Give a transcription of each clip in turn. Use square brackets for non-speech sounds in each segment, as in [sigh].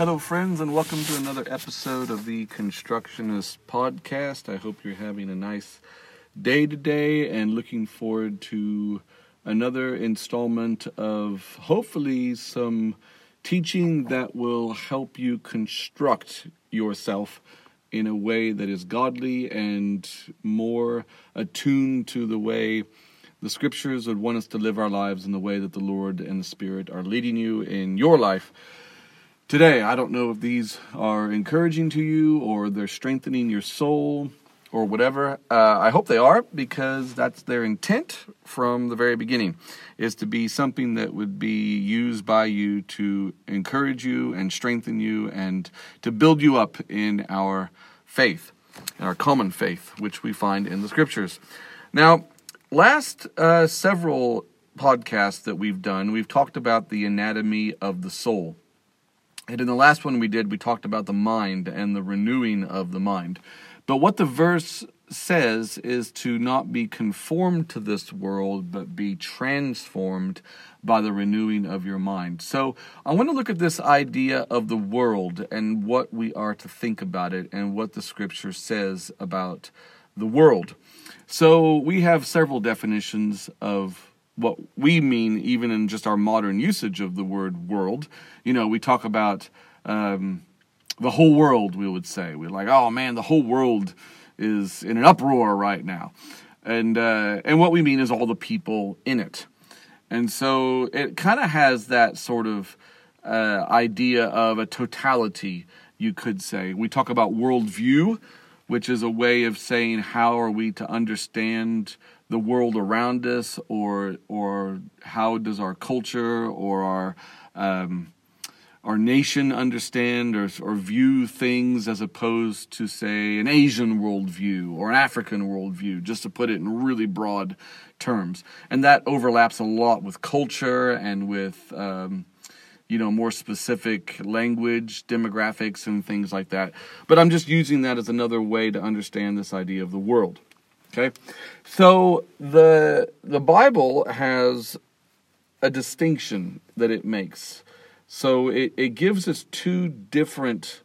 Hello, friends, and welcome to another episode of the Constructionist Podcast. I hope you're having a nice day today and looking forward to another installment of hopefully some teaching that will help you construct yourself in a way that is godly and more attuned to the way the scriptures would want us to live our lives in the way that the Lord and the Spirit are leading you in your life today. I don't know if these are encouraging to you or they're strengthening your soul or whatever. Uh, I hope they are because that's their intent from the very beginning is to be something that would be used by you to encourage you and strengthen you and to build you up in our faith, in our common faith, which we find in the scriptures. Now, last uh, several podcasts that we've done, we've talked about the anatomy of the soul. And in the last one we did, we talked about the mind and the renewing of the mind. But what the verse says is to not be conformed to this world, but be transformed by the renewing of your mind. So I want to look at this idea of the world and what we are to think about it and what the scripture says about the world. So we have several definitions of what we mean even in just our modern usage of the word world. You know, we talk about um, the whole world, we would say. We're like, oh man, the whole world is in an uproar right now. And, uh, and what we mean is all the people in it. And so it kind of has that sort of uh, idea of a totality, you could say. We talk about worldview, which is a way of saying how are we to understand the world around us, or or how does our culture or our um, our nation understand or, or view things as opposed to say an Asian worldview or an African worldview, just to put it in really broad terms. And that overlaps a lot with culture and with um, you know more specific language demographics and things like that but i'm just using that as another way to understand this idea of the world Okay, so the the Bible has a distinction that it makes. So it, it gives us two different.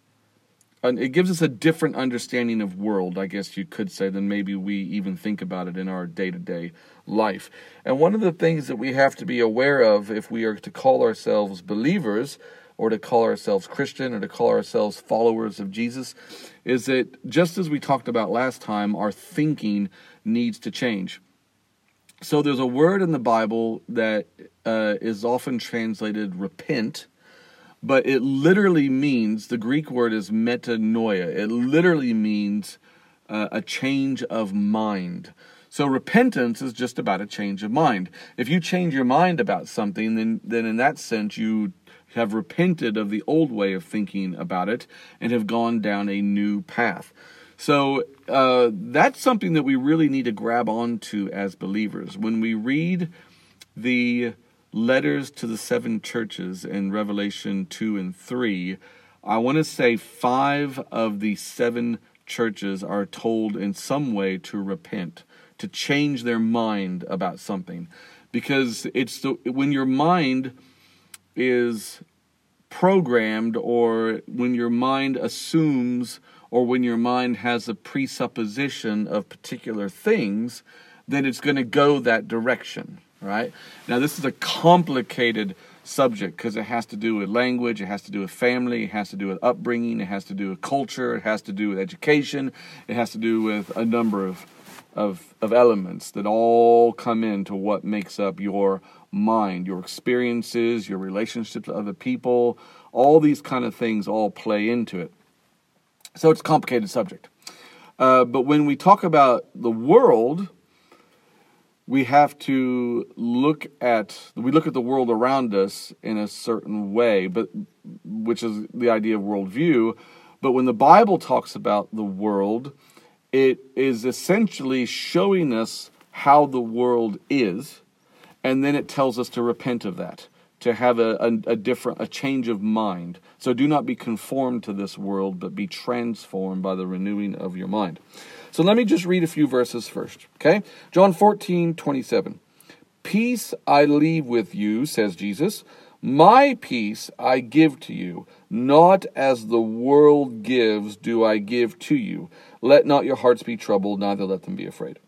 It gives us a different understanding of world, I guess you could say, than maybe we even think about it in our day to day life. And one of the things that we have to be aware of if we are to call ourselves believers or to call ourselves Christian or to call ourselves followers of Jesus is that just as we talked about last time, our thinking needs to change. So there's a word in the Bible that uh, is often translated repent, but it literally means the Greek word is metanoia. It literally means uh, a change of mind. So repentance is just about a change of mind. If you change your mind about something, then then in that sense you have repented of the old way of thinking about it and have gone down a new path. So uh, that's something that we really need to grab onto as believers. When we read the letters to the seven churches in Revelation 2 and 3, I want to say five of the seven churches are told in some way to repent, to change their mind about something. Because it's the, when your mind is programmed or when your mind assumes or when your mind has a presupposition of particular things, then it's going to go that direction, right? Now, this is a complicated subject because it has to do with language, it has to do with family, it has to do with upbringing, it has to do with culture, it has to do with education, it has to do with a number of of, of elements that all come into what makes up your mind, your experiences, your relationships with other people, all these kind of things all play into it. So it's a complicated subject. Uh, but when we talk about the world, we have to look at we look at the world around us in a certain way, but which is the idea of worldview. But when the Bible talks about the world, it is essentially showing us how the world is, and then it tells us to repent of that, to have a, a, a different, a change of mind. So do not be conformed to this world, but be transformed by the renewing of your mind. So let me just read a few verses first, okay? John 14, 27. Peace I leave with you, says Jesus. My peace I give to you, not as the world gives, do I give to you. Let not your hearts be troubled, neither let them be afraid.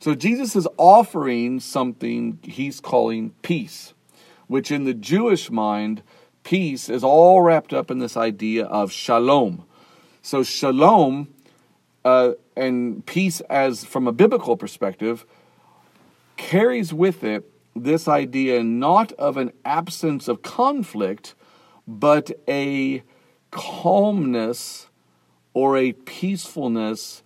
So Jesus is offering something he's calling peace, which in the Jewish mind, peace is all wrapped up in this idea of shalom. So shalom uh, and peace, as from a biblical perspective, carries with it this idea not of an absence of conflict, but a calmness or a peacefulness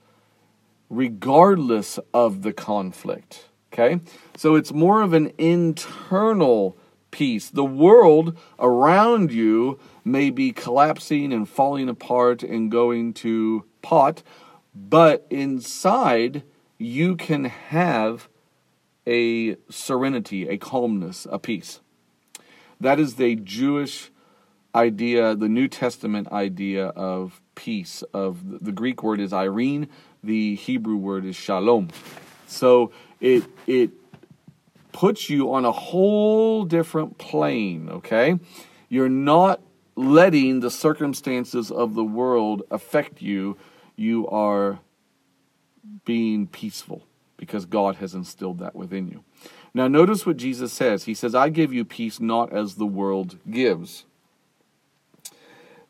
regardless of the conflict. Okay? So it's more of an internal peace. The world around you may be collapsing and falling apart and going to pot, but inside you can have a serenity, a calmness, a peace. That is the Jewish idea, the New Testament idea of peace. Of the Greek word is irene, the Hebrew word is shalom. So it it puts you on a whole different plane, okay? You're not letting the circumstances of the world affect you. You are being peaceful because God has instilled that within you. Now, notice what Jesus says. He says, I give you peace not as the world gives.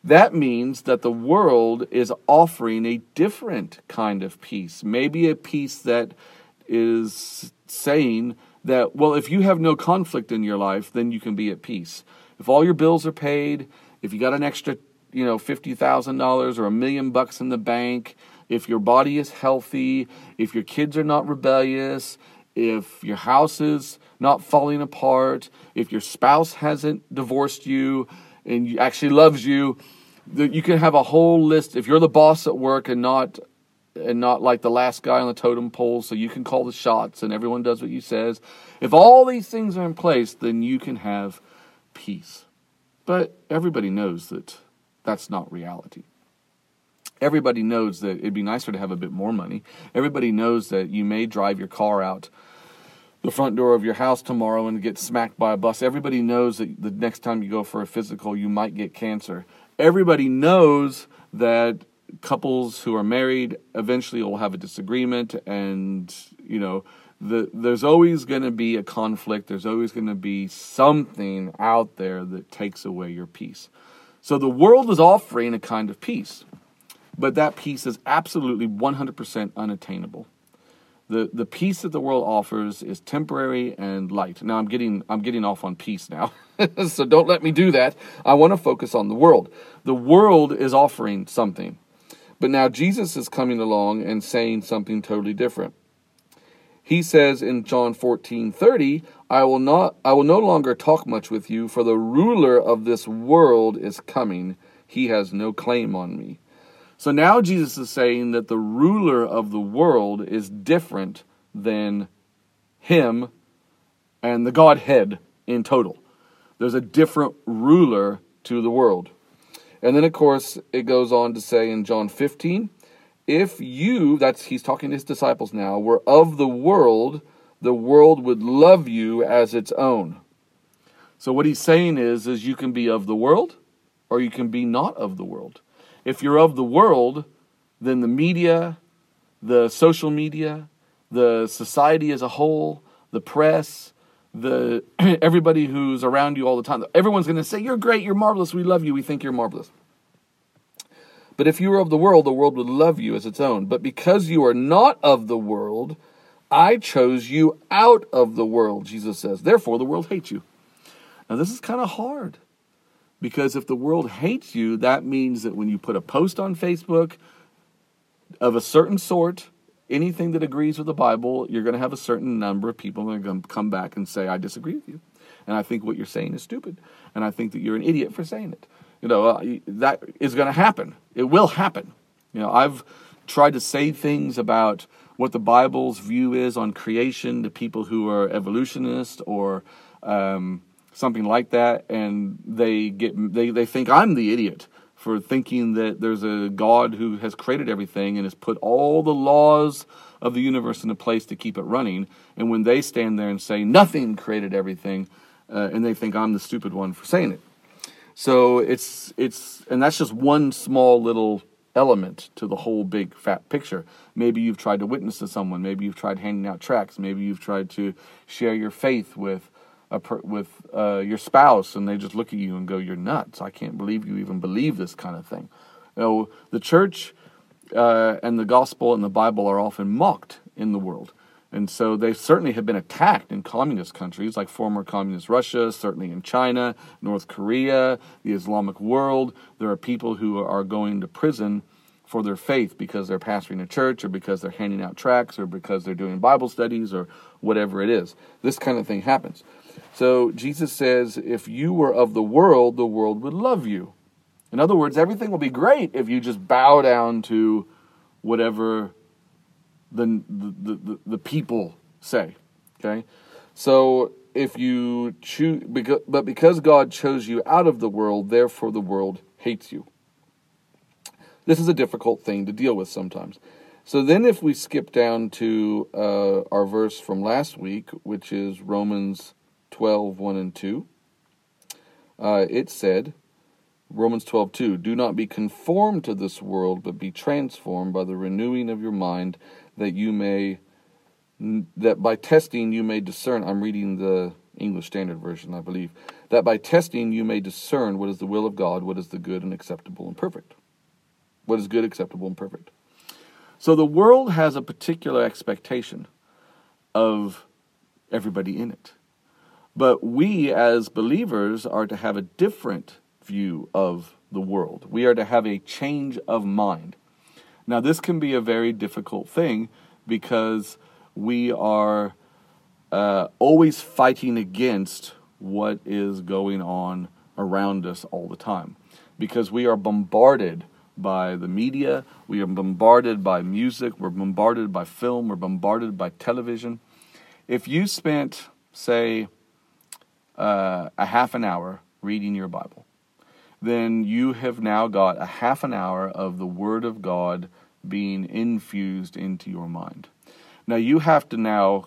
That means that the world is offering a different kind of peace. Maybe a peace that is saying that, well, if you have no conflict in your life, then you can be at peace. If all your bills are paid, if you got an extra, you know, $50,000 or a million bucks in the bank, if your body is healthy, if your kids are not rebellious, if your house is not falling apart, if your spouse hasn't divorced you, and actually loves you, you can have a whole list. If you're the boss at work and not and not like the last guy on the totem pole, so you can call the shots and everyone does what you says. If all these things are in place, then you can have peace. But everybody knows that that's not reality. Everybody knows that it'd be nicer to have a bit more money. Everybody knows that you may drive your car out the front door of your house tomorrow and get smacked by a bus. Everybody knows that the next time you go for a physical, you might get cancer. Everybody knows that couples who are married eventually will have a disagreement and, you know, the, there's always going to be a conflict. There's always going to be something out there that takes away your peace. So the world is offering a kind of peace, but that peace is absolutely 100% unattainable the the peace that the world offers is temporary and light. Now I'm getting I'm getting off on peace now. [laughs] so don't let me do that. I want to focus on the world. The world is offering something. But now Jesus is coming along and saying something totally different. He says in John 14:30, I will not I will no longer talk much with you for the ruler of this world is coming. He has no claim on me. So now Jesus is saying that the ruler of the world is different than him and the Godhead in total. There's a different ruler to the world. And then, of course, it goes on to say in John 15, if you, that's he's talking to his disciples now, were of the world, the world would love you as its own. So what he's saying is, is you can be of the world or you can be not of the world. If you're of the world, then the media, the social media, the society as a whole, the press, the [clears throat] everybody who's around you all the time, everyone's going to say you're great, you're marvelous, we love you, we think you're marvelous. But if you were of the world, the world would love you as its own. But because you are not of the world, I chose you out of the world, Jesus says. Therefore, the world hates you. Now, this is kind of hard because if the world hates you, that means that when you put a post on Facebook of a certain sort, anything that agrees with the Bible, you're going to have a certain number of people that are going to come back and say, I disagree with you. And I think what you're saying is stupid. And I think that you're an idiot for saying it. You know, uh, that is going to happen. It will happen. You know, I've tried to say things about what the Bible's view is on creation to people who are evolutionists or um, something like that, and they get they, they think I'm the idiot for thinking that there's a God who has created everything and has put all the laws of the universe into place to keep it running. And when they stand there and say nothing created everything, uh, and they think I'm the stupid one for saying it. So it's it's and that's just one small little element to the whole big fat picture. Maybe you've tried to witness to someone. Maybe you've tried handing out tracts. Maybe you've tried to share your faith with a per, with uh, your spouse, and they just look at you and go, "You're nuts! I can't believe you even believe this kind of thing." You know, the church uh, and the gospel and the Bible are often mocked in the world. And so they certainly have been attacked in communist countries like former communist Russia, certainly in China, North Korea, the Islamic world. There are people who are going to prison for their faith because they're pastoring a church or because they're handing out tracts or because they're doing Bible studies or whatever it is. This kind of thing happens. So Jesus says, if you were of the world, the world would love you. In other words, everything will be great if you just bow down to whatever the, the, the, the people say. Okay? So if you choose, but because God chose you out of the world, therefore the world hates you. This is a difficult thing to deal with sometimes. So then, if we skip down to uh, our verse from last week, which is Romans 12 1 and 2, uh, it said, Romans 12 2, do not be conformed to this world, but be transformed by the renewing of your mind that you may that by testing you may discern i'm reading the english standard version i believe that by testing you may discern what is the will of god what is the good and acceptable and perfect. What is good acceptable and perfect? So the world has a particular expectation of everybody in it but we as believers are to have a different view of the world. We are to have a change of mind. Now, this can be a very difficult thing because we are uh, always fighting against what is going on around us all the time because we are bombarded by the media, we are bombarded by music, we're bombarded by film, we're bombarded by television. If you spent, say, uh, a half an hour reading your Bible, then you have now got a half an hour of the Word of God being infused into your mind. Now you have to now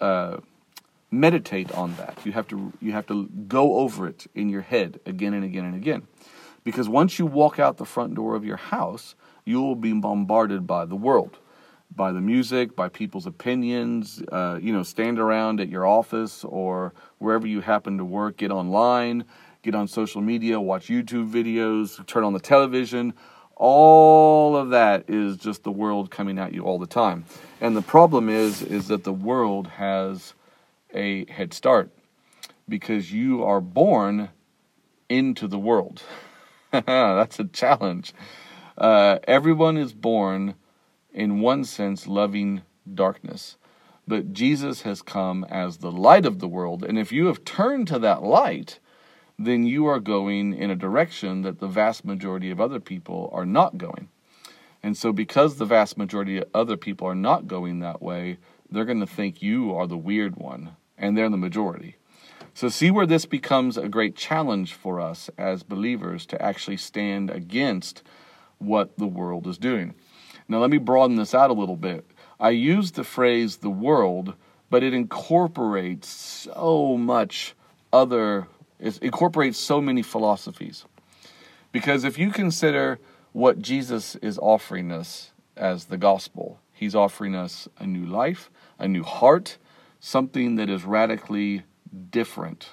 uh, meditate on that. You have to you have to go over it in your head again and again and again, because once you walk out the front door of your house, you will be bombarded by the world, by the music, by people's opinions. Uh, you know, stand around at your office or wherever you happen to work, get online get on social media, watch YouTube videos, turn on the television. All of that is just the world coming at you all the time. And the problem is is that the world has a head start because you are born into the world. [laughs] That's a challenge. Uh, everyone is born, in one sense, loving darkness. But Jesus has come as the light of the world. And if you have turned to that light, then you are going in a direction that the vast majority of other people are not going. And so, because the vast majority of other people are not going that way, they're going to think you are the weird one, and they're the majority. So, see where this becomes a great challenge for us as believers to actually stand against what the world is doing. Now, let me broaden this out a little bit. I use the phrase the world, but it incorporates so much other it incorporates so many philosophies. Because if you consider what Jesus is offering us as the gospel, he's offering us a new life, a new heart, something that is radically different.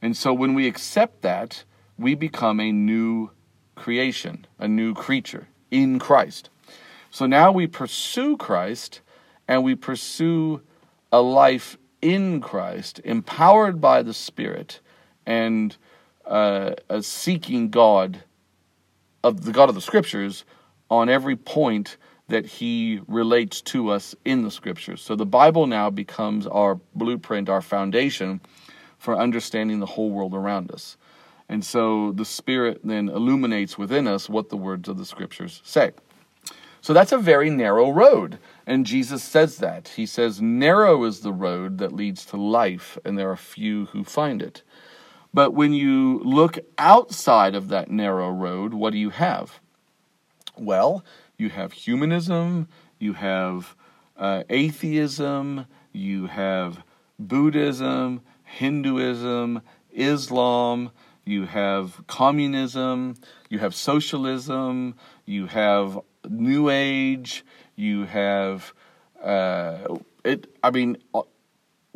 And so when we accept that, we become a new creation, a new creature in Christ. So now we pursue Christ and we pursue a life in Christ, empowered by the Spirit, and uh, seeking God, of the God of the Scriptures, on every point that He relates to us in the Scriptures. So the Bible now becomes our blueprint, our foundation for understanding the whole world around us. And so the Spirit then illuminates within us what the words of the Scriptures say. So that's a very narrow road. And Jesus says that. He says, Narrow is the road that leads to life, and there are few who find it. But when you look outside of that narrow road, what do you have? Well, you have humanism, you have uh, atheism, you have Buddhism, Hinduism, Islam, you have communism, you have socialism, you have New Age, you have uh, it. I mean, uh,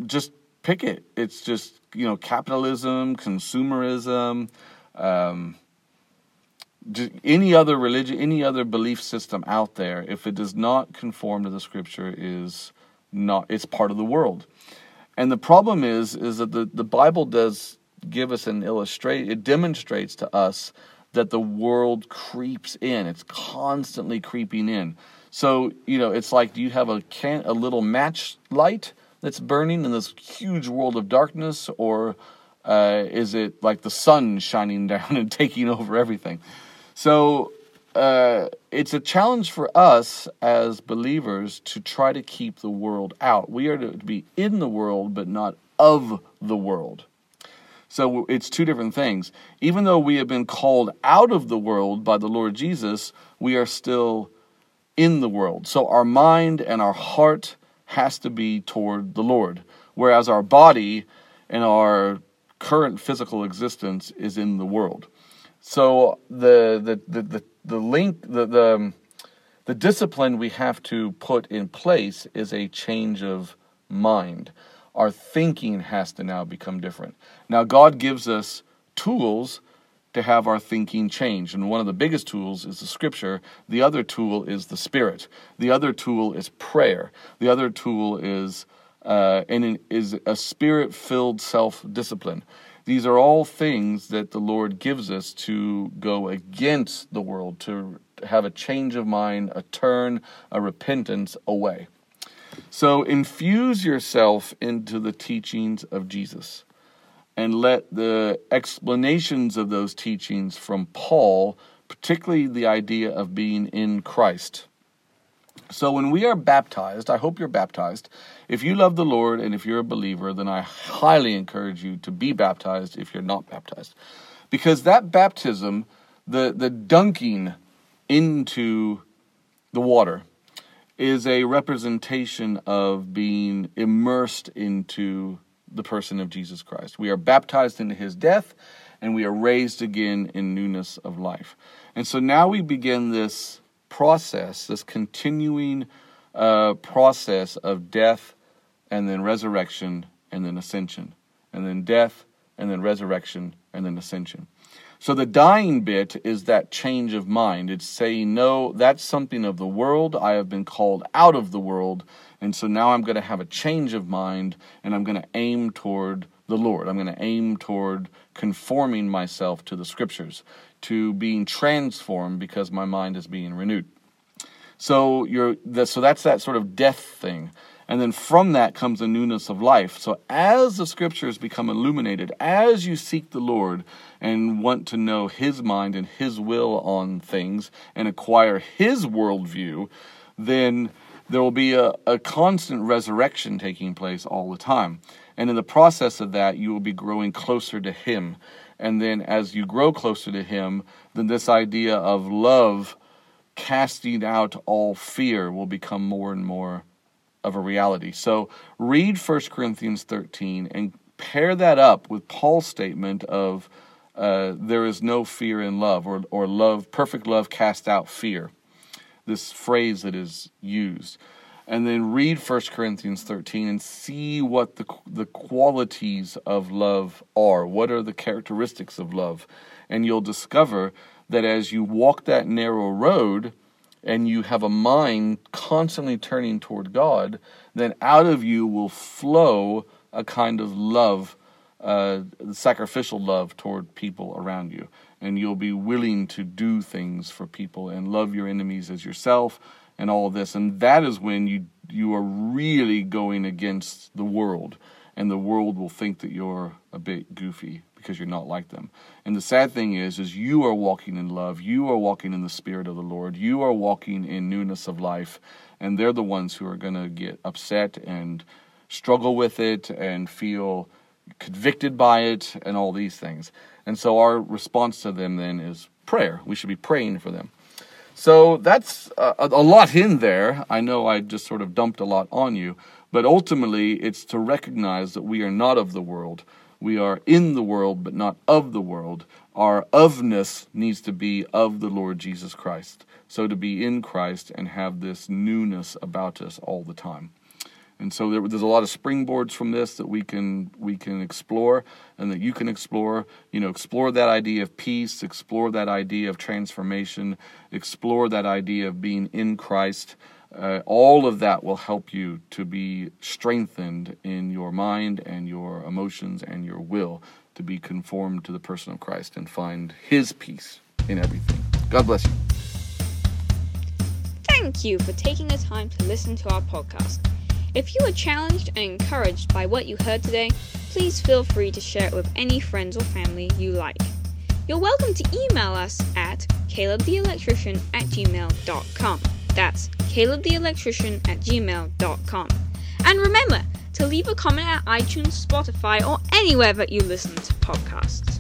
just pick it. It's just you know capitalism, consumerism. Um, any other religion, any other belief system out there, if it does not conform to the scripture, is not. It's part of the world. And the problem is, is that the, the Bible does give us an illustration. It demonstrates to us that the world creeps in. It's constantly creeping in. So you know, it's like, do you have a can a little match light that's burning in this huge world of darkness, or uh, is it like the sun shining [laughs] down and taking over everything? So uh, it's a challenge for us as believers to try to keep the world out. We are to be in the world, but not of the world. So it's two different things. Even though we have been called out of the world by the Lord Jesus, we are still in the world. So our mind and our heart has to be toward the Lord, whereas our body and our current physical existence is in the world. So the the the the, the link the the the discipline we have to put in place is a change of mind our thinking has to now become different. Now, God gives us tools to have our thinking change. And one of the biggest tools is the scripture. The other tool is the spirit. The other tool is prayer. The other tool is uh, and is a spirit filled self discipline. These are all things that the Lord gives us to go against the world, to have a change of mind, a turn, a repentance away. So infuse yourself into the teachings of Jesus and let the explanations of those teachings from Paul, particularly the idea of being in Christ. So when we are baptized, I hope you're baptized. If you love the Lord and if you're a believer, then I highly encourage you to be baptized if you're not baptized. Because that baptism, the, the dunking into the water, is a representation of being immersed into the person of Jesus Christ. We are baptized into his death and we are raised again in newness of life. And so now we begin this process, this continuing uh, process of death and then resurrection and then ascension, and then death and then resurrection and then ascension. So the dying bit is that change of mind. It's saying, no, that's something of the world. I have been called out of the world. And so now I'm going to have a change of mind and I'm going to aim toward the Lord. I'm going to aim toward conforming myself to the scriptures, to being transformed because my mind is being renewed. So you're so that's that sort of death thing. And then from that comes a newness of life. So as the scriptures become illuminated, as you seek the Lord and want to know His mind and His will on things and acquire His worldview, then there will be a, a constant resurrection taking place all the time. And in the process of that, you will be growing closer to Him. And then as you grow closer to Him, then this idea of love casting out all fear will become more and more of a reality. So read 1 Corinthians 13 and pair that up with Paul's statement of uh, there is no fear in love, or, or love, perfect love cast out fear. This phrase that is used. And then read 1 Corinthians 13 and see what the, the qualities of love are. What are the characteristics of love? And you'll discover that as you walk that narrow road, and you have a mind constantly turning toward God, then out of you will flow a kind of love, uh, sacrificial love toward people around you. And you'll be willing to do things for people and love your enemies as yourself and all this. And that is when you you are really going against the world and the world will think that you're a bit goofy because you're not like them. And the sad thing is is you are walking in love, you are walking in the spirit of the Lord, you are walking in newness of life, and they're the ones who are going to get upset and struggle with it and feel convicted by it and all these things. And so our response to them then is prayer. We should be praying for them. So that's a, a, lot in there. I know I just sort of dumped a lot on you, but ultimately it's to recognize that we are not of the world. We are in the world, but not of the world. Our ofness needs to be of the Lord Jesus Christ. So to be in Christ and have this newness about us all the time. And so there, there's a lot of springboards from this that we can we can explore and that you can explore. You know, explore that idea of peace, explore that idea of transformation, explore that idea of being in Christ. Uh, all of that will help you to be strengthened in your mind and your emotions and your will to be conformed to the person of Christ and find His peace in everything. God bless you. Thank you for taking the time to listen to our podcast. If you were challenged and encouraged by what you heard today, please feel free to share it with any friends or family you like. You're welcome to email us at calebtheelectrician at gmail.com. That's calebtheelectrician at gmail.com. And remember to leave a comment at iTunes, Spotify, or anywhere that you listen to podcasts.